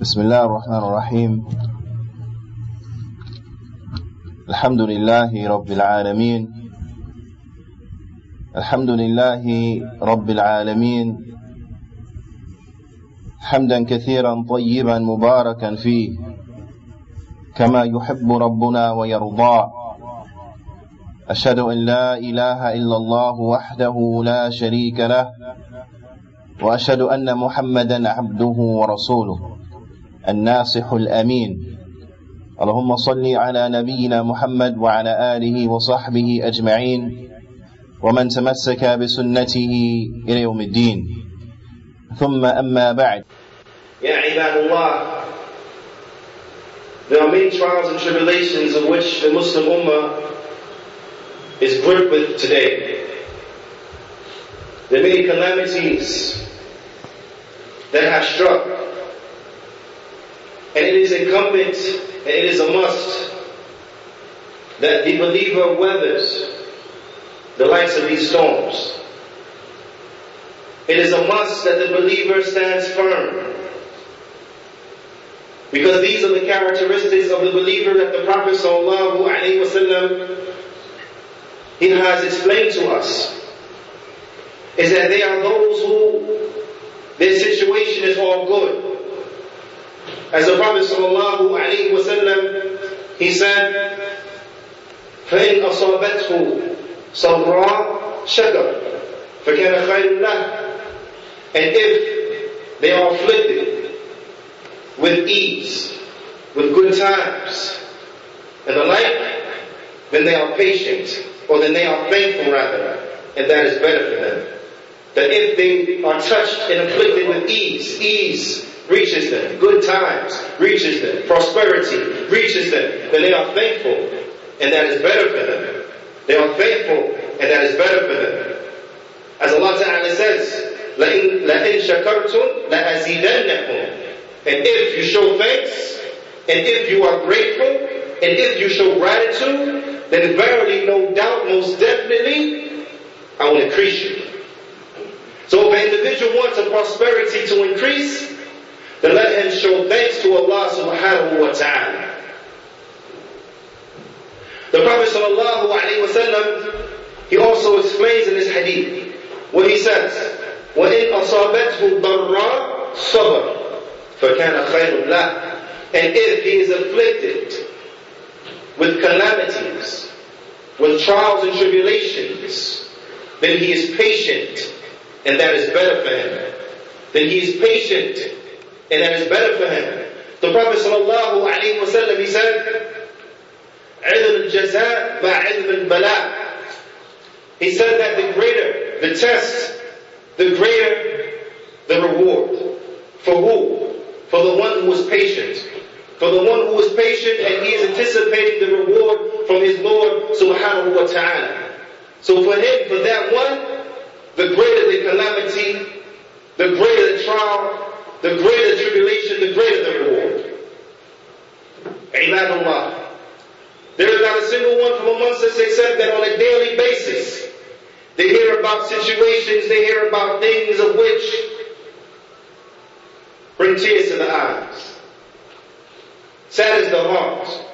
بسم الله الرحمن الرحيم. الحمد لله رب العالمين. الحمد لله رب العالمين. حمدا كثيرا طيبا مباركا فيه. كما يحب ربنا ويرضى. أشهد أن لا إله إلا الله وحده لا شريك له. وأشهد أن محمدا عبده ورسوله. الناصح الأمين اللهم صل على نبينا محمد وعلى آله وصحبه أجمعين ومن تمسك بسنته إلى يوم الدين ثم أما بعد يا عباد الله There are many trials and tribulations of which the Muslim Ummah is gripped with today. There are many calamities that have struck. And it is incumbent and it is a must that the believer weathers the likes of these storms. It is a must that the believer stands firm. Because these are the characteristics of the believer that the Prophet sallallahu alaihi wasallam he has explained to us. Is that they are those who their situation is all good. As the Prophet sallallahu alaihi wasallam he said, فإن أصابته سراء شكر فكان خير له and if they are afflicted with ease, with good times, and the like, then they are patient, or then they are thankful rather, and that is better for them. That if they are touched and afflicted with ease, ease reaches them, good times reaches them, prosperity reaches them, then they are thankful, and that is better for them. They are thankful, and that is better for them. As Allah Ta'ala says, لَإِن, لَإِن شَكَرْتُمْ لَأَزِيدَنَّكُمْ And if you show thanks, and if you are grateful, and if you show gratitude, then verily, no doubt, most definitely, I will increase you. So if an individual wants a prosperity to increase, then let him show thanks to Allah subhanahu wa ta'ala. The Prophet sallallahu alayhi wa sallam, he also explains in this hadith, where he says, وَإِنْ أَصَابَتْهُ ضَرَّاء صَبَرٍ فَكَانَ خَيْرٌ لَهُ And if he is afflicted with calamities, with trials and tribulations, then he is patient, and that is better for him. Then he is patient, and that is better for him. The Prophet sallallahu alaihi wasallam he said, "Idl al-jaza ma'idl al-bala." He said that the greater the test, the greater the reward. For who? For the one who is patient. For the one who is patient and he is anticipating the reward from his Lord subhanahu wa ta'ala. So for him, for that one, the greater the calamity, the greater the trial, the greater the tribulation, the greater the reward. Ibadullah. There is not a single one from amongst us except that on a daily basis they hear about situations, they hear about things of which bring tears to the eyes, saddens the heart.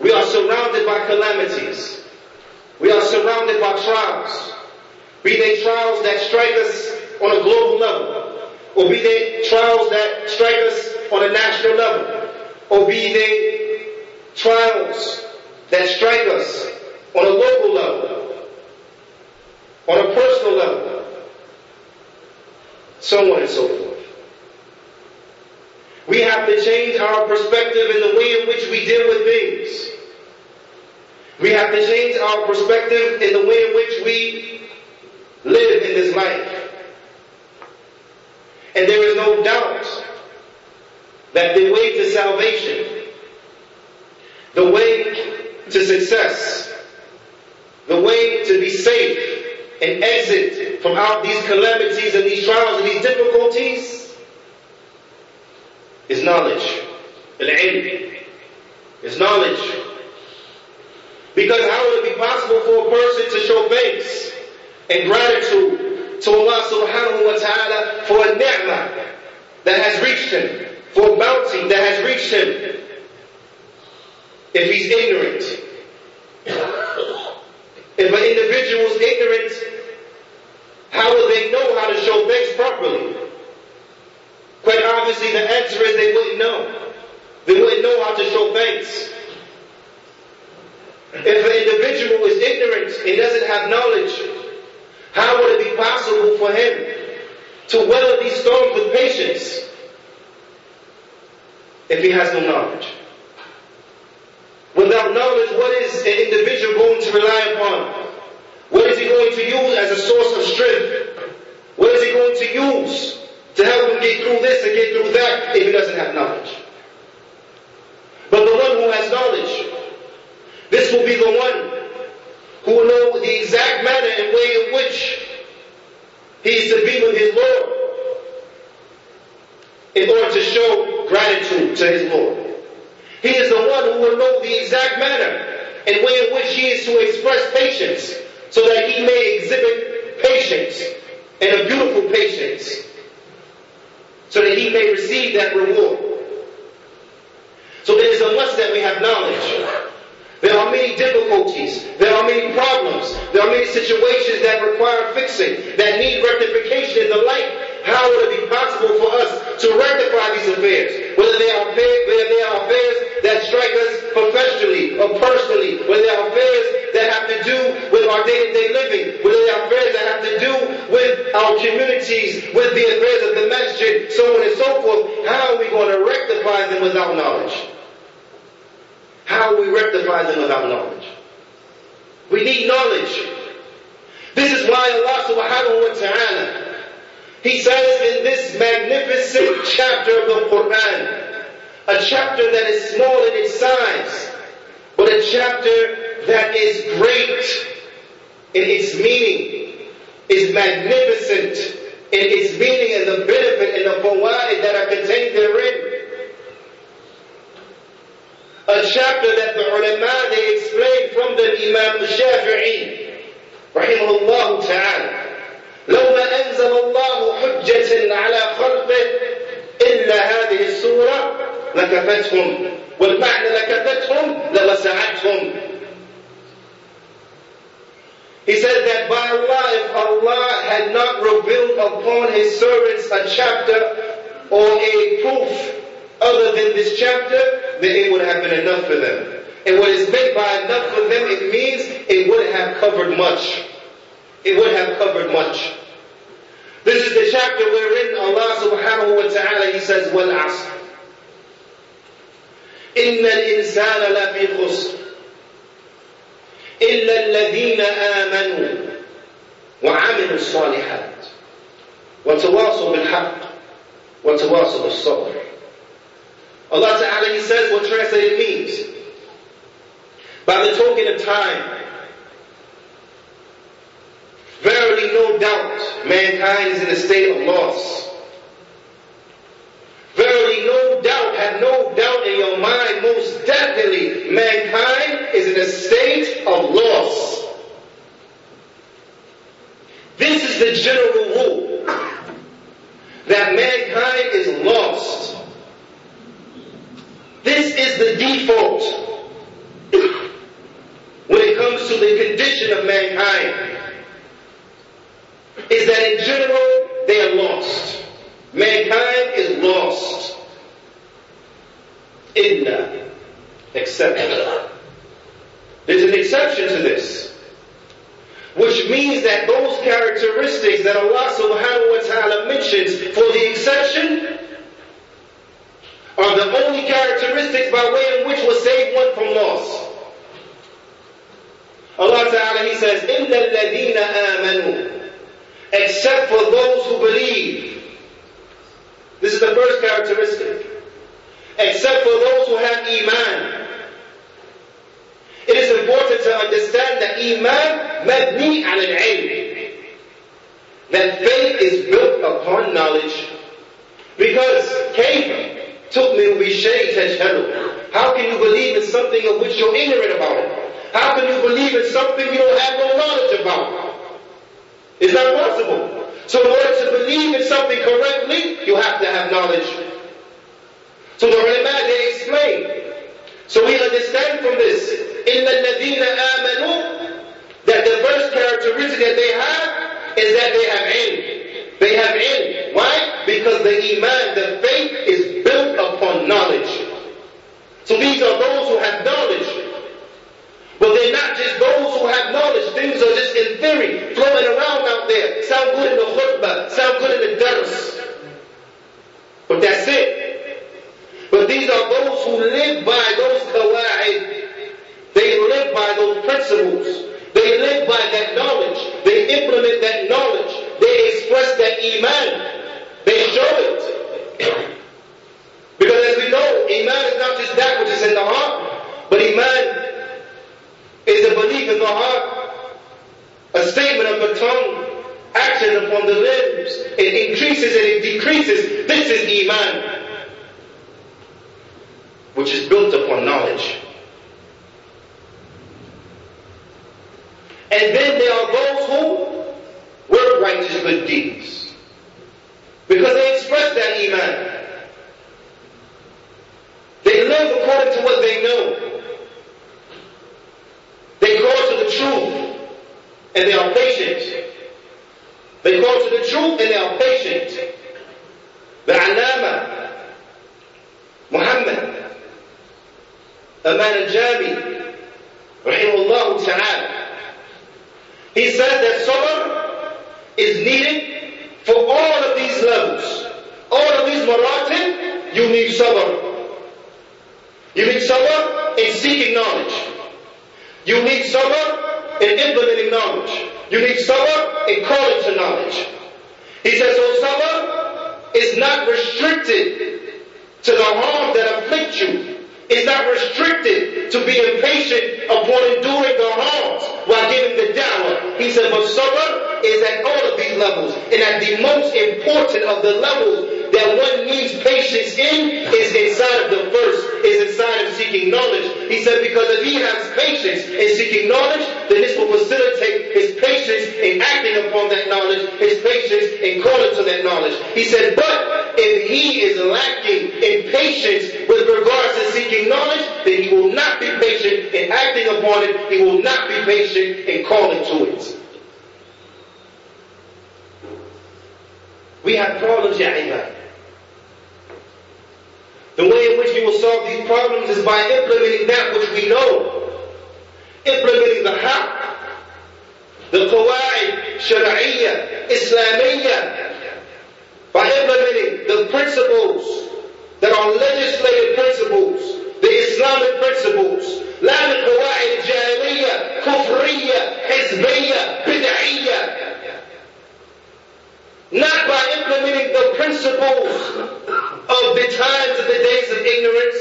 We are surrounded by calamities. We are surrounded by trials. Be they trials that strike us on a global level, or be they trials that strike us on a national level, or be they trials that strike us on a local level, on a personal level, so on and so forth. We have to change our perspective in the way in which we deal with things. We have to change our perspective in the way in which we live in this life. And there is no doubt that the way to salvation, the way to success, the way to be safe and exit from out these calamities and these trials and these difficulties is knowledge. Al-ilm. Is knowledge. Because how would it be possible for a person to show thanks and gratitude to Allah subhanahu wa ta'ala for a ni'mah, that has reached him, for bounty that has reached him, if he's ignorant. If an individual is ignorant, how will they know how to show thanks properly? Quite obviously, the answer is they wouldn't know. They wouldn't know how to show thanks. If an individual is ignorant and doesn't have knowledge, how would it be possible for him to weather these storms with patience if he has no knowledge? Without knowledge, what is an individual going to rely upon? What is he going to use as a source of strength? What is he going to use to help him get through this and get through that if he doesn't have knowledge? But the one who has knowledge, this will be the one who will know the exact manner and way in which he is to be with his Lord in order to show gratitude to his Lord. He is the one who will know the exact manner and way in which he is to express patience so that he may exhibit patience and a beautiful patience so that he may receive that reward. So it is a must that we have knowledge. There are many difficulties. There are many problems. There are many situations that require fixing, that need rectification in the life. How would it be possible for us to rectify these affairs? Whether they are affairs, whether they are affairs that strike us professionally or personally, whether they are affairs that have to do with our day-to-day living, whether they are affairs that have to do with our communities, with the affairs of the masjid, so on and so forth. How are we going to rectify them without knowledge? How we rectify them without knowledge? We need knowledge. This is why Allah subhanahu wa ta'ala, He says in this magnificent chapter of the Quran, a chapter that is small in its size, but a chapter that is great in its meaning, is magnificent in its meaning and the benefit and the fawaid that are contained therein a chapter that the ulama they explain from the Imam Shafi'i rahimahullah ta'ala لو ما أنزل الله حجة على خلقه إلا هذه السورة لكفتهم والمعنى لكفتهم لوسعتهم He said that by Allah, if Allah had not revealed upon His servants a chapter or a proof other than this chapter, then it would have been enough for them. And what is meant by enough for them, it means it would have covered much. It would have covered much. This is the chapter wherein Allah subhanahu wa ta'ala, He says, وَالْعَصْرِ إِنَّ الْإِنسَانَ لَفِي خُسْرٍ إِلَّا الَّذِينَ آمَنُوا وَعَمِلُوا الصَّالِحَاتِ وَتَوَاصَوْا بِالْحَقِّ وَتَوَاصَوْا بِالصَّبْرِ Allah Ta'ala, He says what translated means. By the token of time, verily no doubt mankind is in a state of loss. Verily no doubt, have no doubt in your mind, most definitely mankind is in a state of loss. This is the general rule that mankind is lost. This is the default when it comes to the condition of mankind. Is that in general, they are lost. Mankind is lost. Inna. Except. There's an exception to this. Which means that those characteristics that Allah subhanahu wa ta'ala mentions for the exception are the only characteristics by way in which will save one from loss Allah Ta'ala, He says, إِلَّا الَّذِينَ آمَنُوا Except for those who believe. This is the first characteristic. Except for those who have Iman. It is important to understand that Iman mabni al ilm. That faith is built upon knowledge. Because كيف تؤمن بالشيء تجهله How can you believe in something of which you're ignorant about it? How can you believe in something you don't have no knowledge about? It's not possible. So in order to believe in something correctly, you have to have knowledge. So the ulama, they explain. So we understand from this, إِلَّا Nadina Amanu, That the first characteristic that they have is that they have ilm. They have ilm. Why? Because the iman, the faith is built upon knowledge. So these are those who have knowledge. They're not just those who have knowledge. Things are just in theory, flowing around out there. Sound good in the khutbah, sound good in the dars. But that's it. But these are those who live by those qawa'id. They live by those principles. They live by that knowledge. They implement that knowledge. They express that iman. They show it. because as we know, iman is not just that which is in the heart, but iman is a belief in the heart, a statement of the tongue, action upon the limbs. It increases and it decreases. This is Iman, which is built upon knowledge. And then there are those who work righteous good deeds. Because they express that Iman. They live according to what they know. They call to the truth and they are patient. They call to the truth and they are patient. The Alama, Muhammad, Aman al-Jami, rahimahullah ta'ala. He said that sabr is needed for all of these levels. All of these maratib, you need sabr. You need sabr in seeking knowledge. You need sabr in implementing knowledge. You need sabr in calling to knowledge. He says, so sabr is not restricted to the harm that afflicts you. It's not restricted to being patient upon enduring the harms while giving the dawah. He said, but sabr is at all of these levels. And at the most important of the levels that one needs patience in is inside of the first, is inside of seeking knowledge. He said, because if he has patience in seeking knowledge, then this will facilitate his patience in acting upon that knowledge, his patience in calling to that knowledge. He said, but if he is lacking in patience with regards to seeking knowledge, then he will not be patient in acting upon it. He will not be patient in calling to it. We have problems, ya the way in which we will solve these problems is by implementing that which we know. Implementing the haqq, the qawaid, shar'iyya, islamiyya. By implementing the principles that are legislative principles, the Islamic principles. لا من قواعد جاهلية كفرية حزبية بدعية not by implementing the principles of the times of the days of ignorance,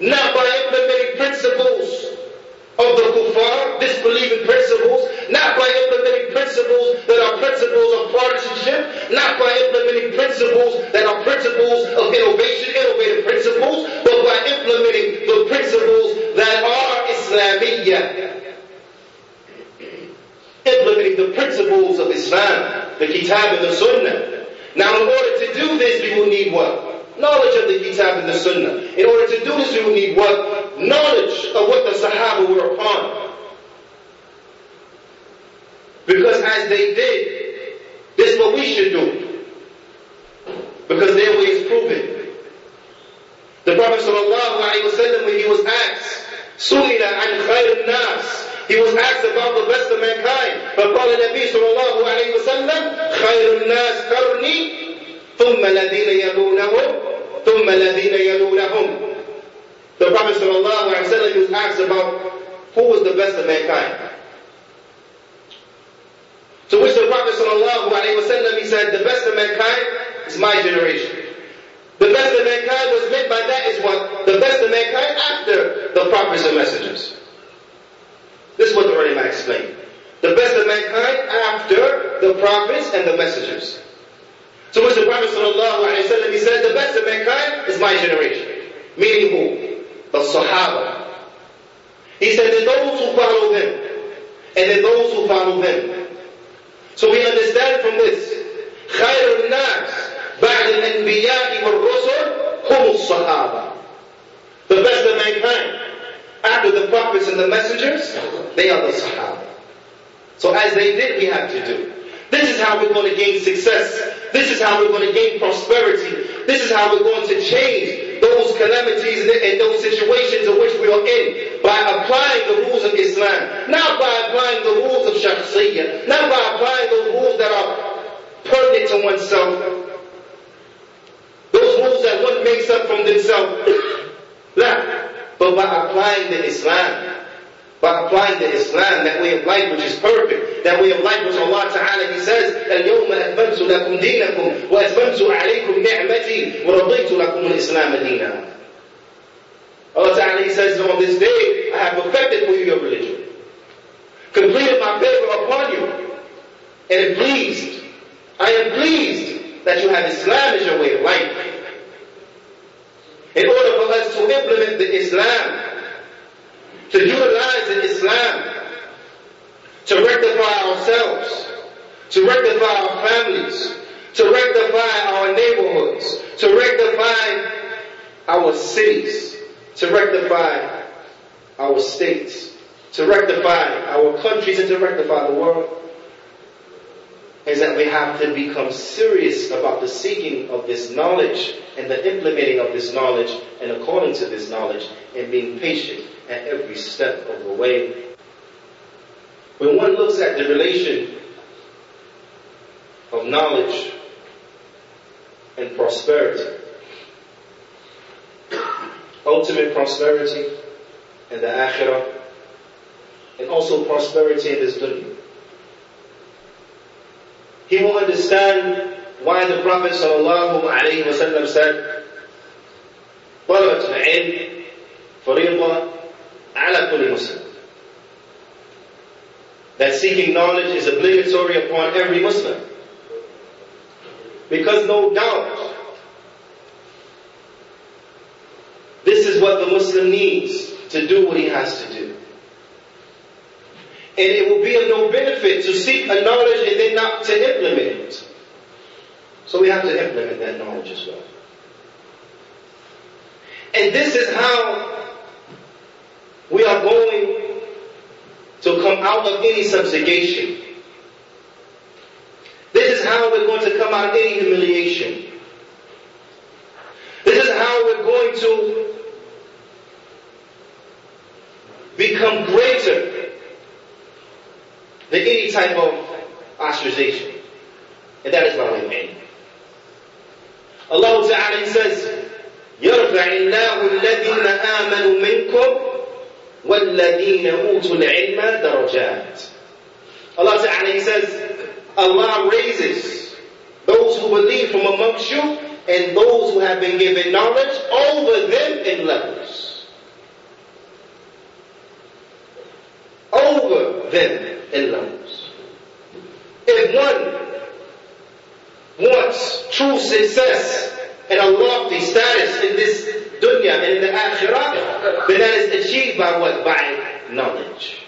not by implementing principles of the kuffar, disbelieving principles, not by implementing principles that are principles of partisanship, not by implementing principles that are principles of innovation, innovative principles, but by implementing the principles that are Islamiyah. Implementing the principles of Islam the Kitab and the Sunnah. Now, in order to do this, we will need what? Knowledge of the Kitab and the Sunnah. In order to do this, we will need what? Knowledge of what the Sahaba were upon. Because as they did, this is what we should do. Because their way is proven. The Prophet ﷺ, when he was asked, سُئِلَ عَنْ خَيْرِ النَّاسِ he was asked about the best of mankind. فقال النبي صلى الله عليه وسلم خير الناس قرني ثم الذين يلونهم ثم الذين يلونهم. The Prophet صلى الله عليه وسلم was asked about who was the best of mankind. To which the Prophet صلى الله عليه وسلم he said, the best of mankind is my generation. The best of mankind was meant by that is what? The best of mankind after the prophets and messengers. This is what the ulama explained. The best of mankind after the prophets and the messengers. So which the Prophet ﷺ, he said, the best of mankind is my generation. Meaning who? The Sahaba. He said, then those who follow them, and then those who follow them. So we understand from this, خير الناس بعد الأنبياء والرسل هم الصحابة. The best success of mankind after the prophets and the messengers, they are the Sahaba. So as they did, we have to do. This is how we're going to gain success. This is how we're going to gain prosperity. This is how we're going to change those calamities and those situations in which we are in by applying the rules of Islam. Not by applying the rules of Shakhsiyya. Not by applying those rules that are pertinent to oneself. Those rules that one makes up from themselves. But by applying the Islam by applying the Islam, that way of life which is perfect, that way of life which Allah Ta'ala He says, اليوم أكملت لكم دينكم وأتممت عليكم نعمتي ورضيت لكم الإسلام دينا. Allah Ta'ala He says, on this day I have perfected for you your religion, completed my favor upon you, and am pleased. I am pleased that you have Islam as your way of life. In order for us to implement the Islam to utilize in Islam to rectify ourselves, to rectify our families, to rectify our neighborhoods, to rectify our cities, to rectify our states, to rectify our countries, and to rectify the world is that we have to become serious about the seeking of this knowledge and the implementing of this knowledge and according to this knowledge and being patient at every step of the way. When one looks at the relation of knowledge and prosperity, ultimate prosperity in the akhirah, and also prosperity in this dunya, he will understand why the Prophet ﷺ said, طلبة العلم فريضة That seeking knowledge is obligatory upon every Muslim. Because no doubt, this is what the Muslim needs to do what he has to do. And it will be of no benefit to seek a knowledge and then not to implement it. So we have to implement that knowledge as well. And this is how we are going to come out of any subjugation. This is how we're going to come out of any humiliation. This is how we're going to become greater than any type of ostracization. And that is by way of aim. Allah Ta'ala says, يرفع الله الذين آمنوا منكم وَالَّذِينَ أُوتُوا الْعِلْمَ دَرَجَاتٍ Allah Ta'ala, He says, Allah raises those who believe from amongst you and those who have been given knowledge over them in levels. Over them in levels. If one wants true success and a lofty status in this dunya and the akhirah, then that is achieved by what? By knowledge.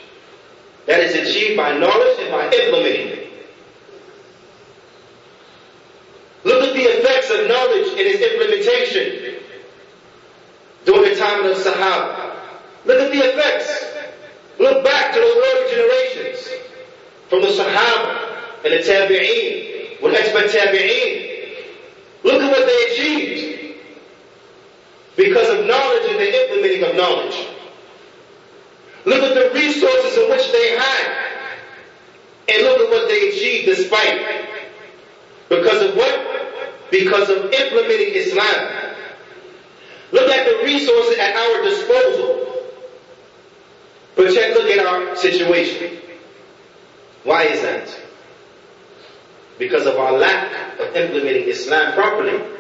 That is achieved by knowledge and by implementing it. Look at the effects of knowledge and its implementation during the time of the Sahaba. Look at the effects. Look back to those early generations from the Sahaba and the Tabi'een, with expert Tabi'een. Look at what they achieved of knowledge and the implementing of knowledge. Look at the resources in which they had. And look at what they achieved despite. Because of what? Because of implementing Islam. Look at the resources at our disposal. But check, look at our situation. Why is that? Because of our lack of implementing Islam properly.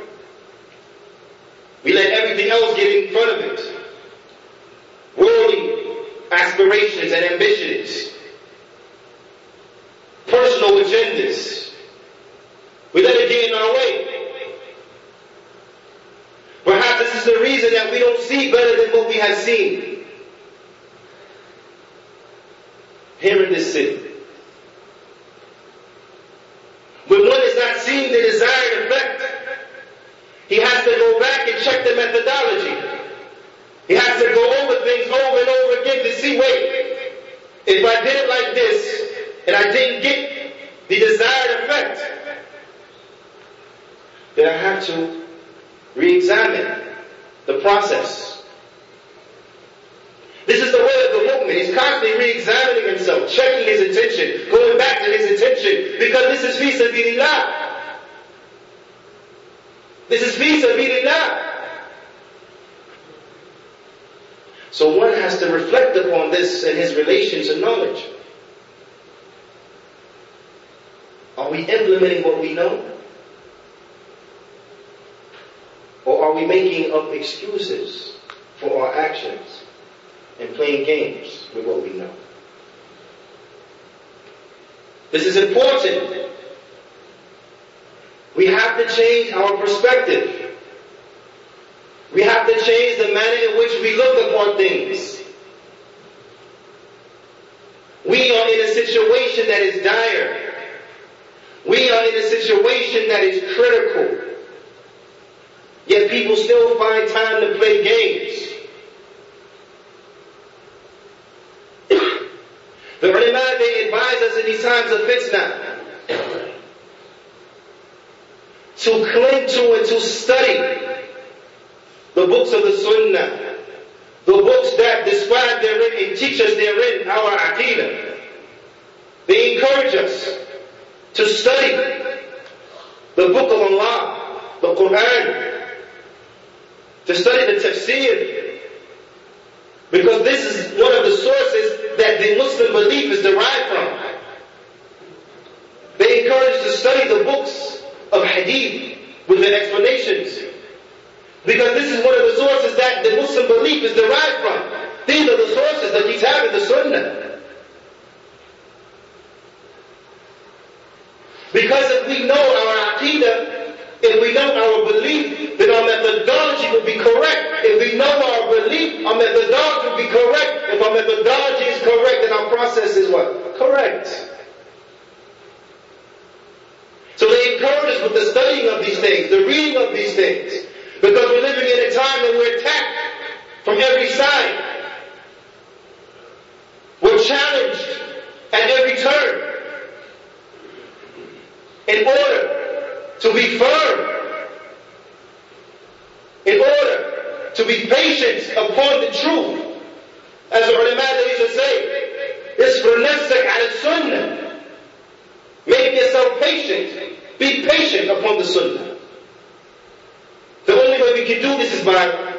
We let everything else get in front of it. Worldly aspirations and ambitions. Personal agendas. We let it get in our way. Perhaps this is the reason that we don't see better than what we have seen. Here in this city. When one is not seeing the desired effect, he has to go back and check the methodology. He has to go over things over and over again to see, wait, if I did it like this and I didn't get the desired effect, then I have to re-examine the process. This is the way of the mu'min. He's constantly re-examining himself, checking his intention, going back to his intention, because this is fi sabilillah. This is fi sabilillah. So one has to reflect upon this and his relation to knowledge. Are we implementing what we know? Or are we making up excuses for our actions and playing games with what we know? This is important. We have to change our perspective. We have to change the manner in which we look upon things. We are in a situation that is dire. We are in a situation that is critical. Yet people still find time to play games. the ulama, they advise us in these times of fitna to cling to and to study the books of the Sunnah, the books that describe therein and teach us therein our Aqidah. They encourage us to study the book of Allah, the Quran, to study the tafsir, because this is one of the sources that the Muslim belief is derived from. They encourage to study the books of hadith with their explanations. Because this is one of the sources that the Muslim belief is derived from. These are the sources, the Kitab and the Sunnah. Because if we know our Aqidah, if we know our belief, then our methodology will be correct. If we know our belief, our methodology will be correct. If our methodology is correct, then our process is what? Correct. So they encourage us with the studying of these things, the reading of these things. Because we're living in a time that we're attacked from every side. We're challenged at every turn In order to be firm, in order to be patient upon the truth, as the ulama used to say, اصبر نفسك على السنة. Make yourself patient. Be patient upon the sunnah. The only way we can do this is by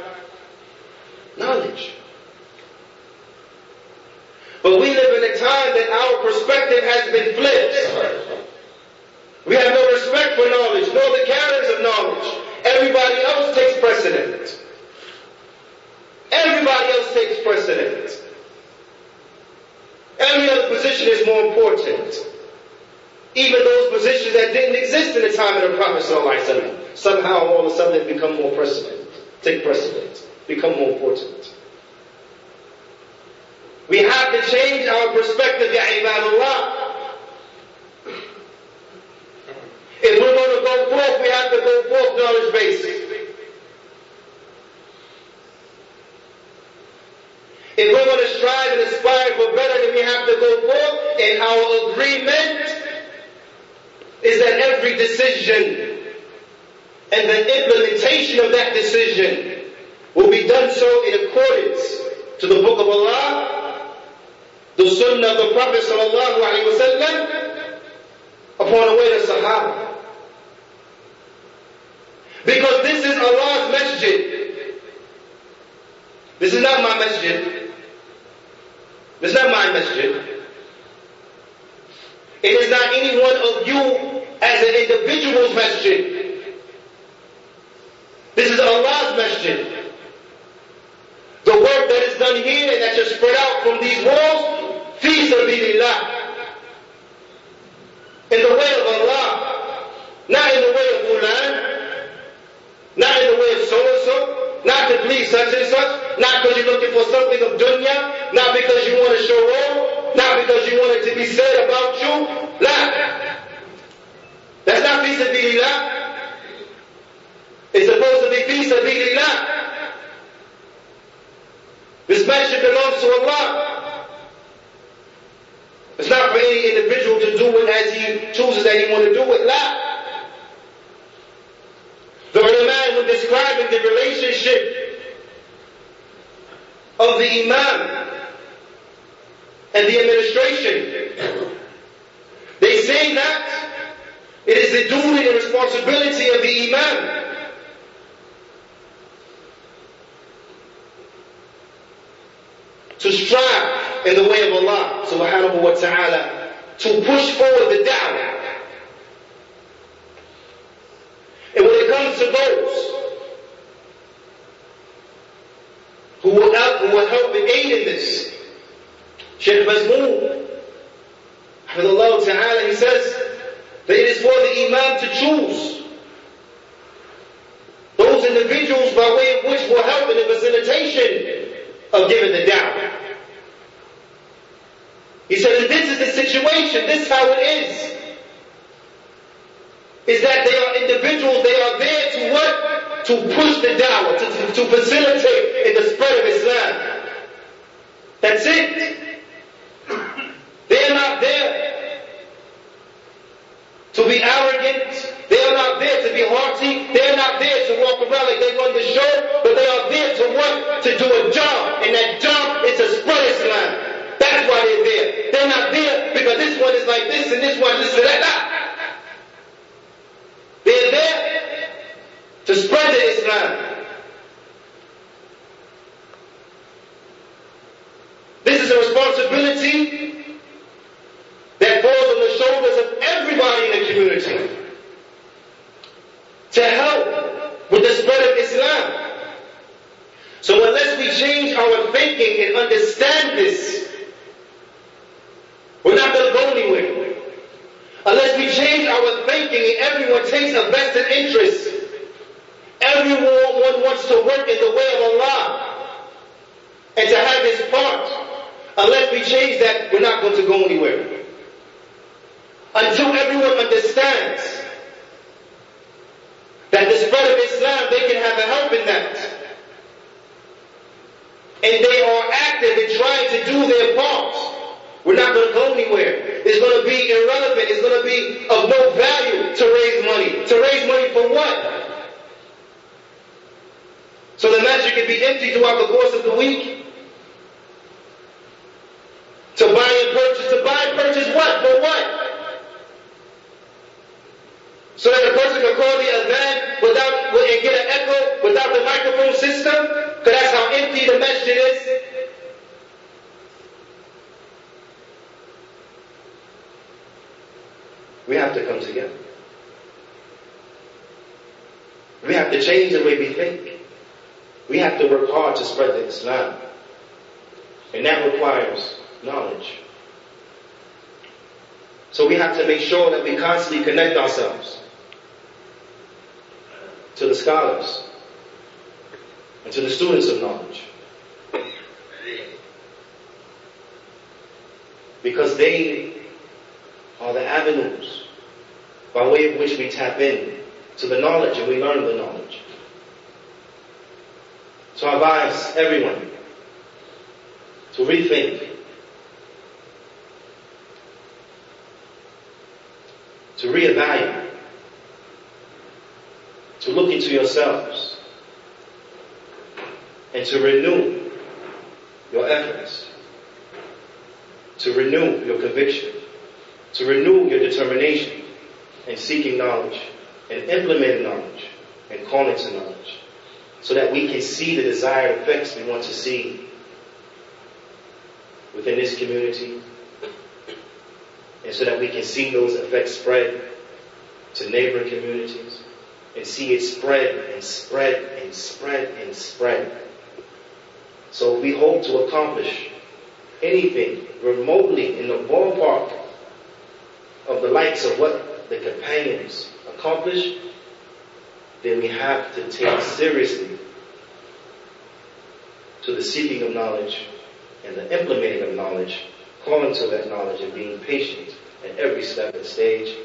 knowledge. But we live in a time that our perspective has been flipped. We have no respect for knowledge, nor the carriers of knowledge. Everybody else takes precedent. Everybody else takes precedent. Every other position is more important. Even those positions that didn't exist in the time of the Prophet ﷺ, somehow all of a sudden they become more precedent, take precedent, become more important. We have to change our perspective, ya ibadullah. If we're going to go forth, we have to go forth knowledge based. If we're going to strive and aspire for better, then we have to go forth And our agreement is that every decision and the implementation of that decision will be done so in accordance to the book of Allah, the sunnah of the Prophet sallallahu alaihi wasallam, upon the way of Sahaba. Because this is Allah's masjid. This is not my masjid. This is not my masjid. It is not any one of you as an individual's masjid. This is Allah's masjid. The work that is done here and that should spread out from these walls, fi sabilillah. In the way of Allah, not in the way of fulan, not in the way of so-and-so, not to please such and such, not because you're looking for something of dunya, not because you want to show off, not because you want it to be said about you. La. That's not sabilillah. It's supposed to be fi This masjid belongs to Allah. It's not for any individual to do it as he chooses that he want to do it. La. The ulama when describing the relationship of the imam and the administration, they say that it is the duty and responsibility of the imam to strive in the way of Allah subhanahu wa ta'ala to push forward the da'wah. And when it comes to those who will help, who will help and aid in this, Sheikh Mazmoon, Allah Ta'ala, he says that it is for the Imam to choose those individuals by way of which will help in the facilitation of giving the da'wah. He said, this is the situation, this is how it is. Is that they individuals, they are there to what? To push the da'wah, to, to, facilitate the spread of Islam. That's it. They're not there to be arrogant. They are not there to be haughty. They are not there to walk around like they run the show, but they are there to what? To do a job. And that job is to spread Islam. That's why they're there. They're not there because this one is like this and this one is like that. They're there to spread the Islam. This is a responsibility that falls on the shoulders of everybody in the community to help with the spread of Islam. So unless we change our thinking and understand this, we're not going to go anywhere. Unless we change our thinking and everyone takes a vested interest. Everyone wants to work in the way of Allah and to have his part. Unless we change that, we're not going to go anywhere. Until everyone understands that the spread of Islam, they can have a help in that. And they are active in trying to do their part. We're not going to go anywhere. It's going to be irrelevant. It's going to be of no value to raise money. To raise money for what? So the masjid can be empty throughout the course of the week. To buy and purchase. To buy and purchase what? For what? So that a person can call the adhan without and get an echo without the microphone system? Because that's how empty the masjid is. We have to come together. We have to change the way we think. We have to work hard to spread the Islam. And that requires knowledge. So we have to make sure that we constantly connect ourselves to the scholars and to the students of knowledge. Because they are the avenues by way of which we tap in to the knowledge and we learn the knowledge. So I advise everyone to rethink, to reevaluate, to look into yourselves, and to renew your efforts, to renew your conviction, to renew your determination, in seeking knowledge and implementing knowledge and calling to knowledge so that we can see the desired effects we want to see within this community and so that we can see those effects spread to neighboring communities and see it spread and spread and spread and spread. So we hope to accomplish anything remotely in the ballpark of the likes of what the companions accomplish, then we have to take seriously to the seeking of knowledge and the implementing of knowledge, calling to that knowledge and being patient at every step and stage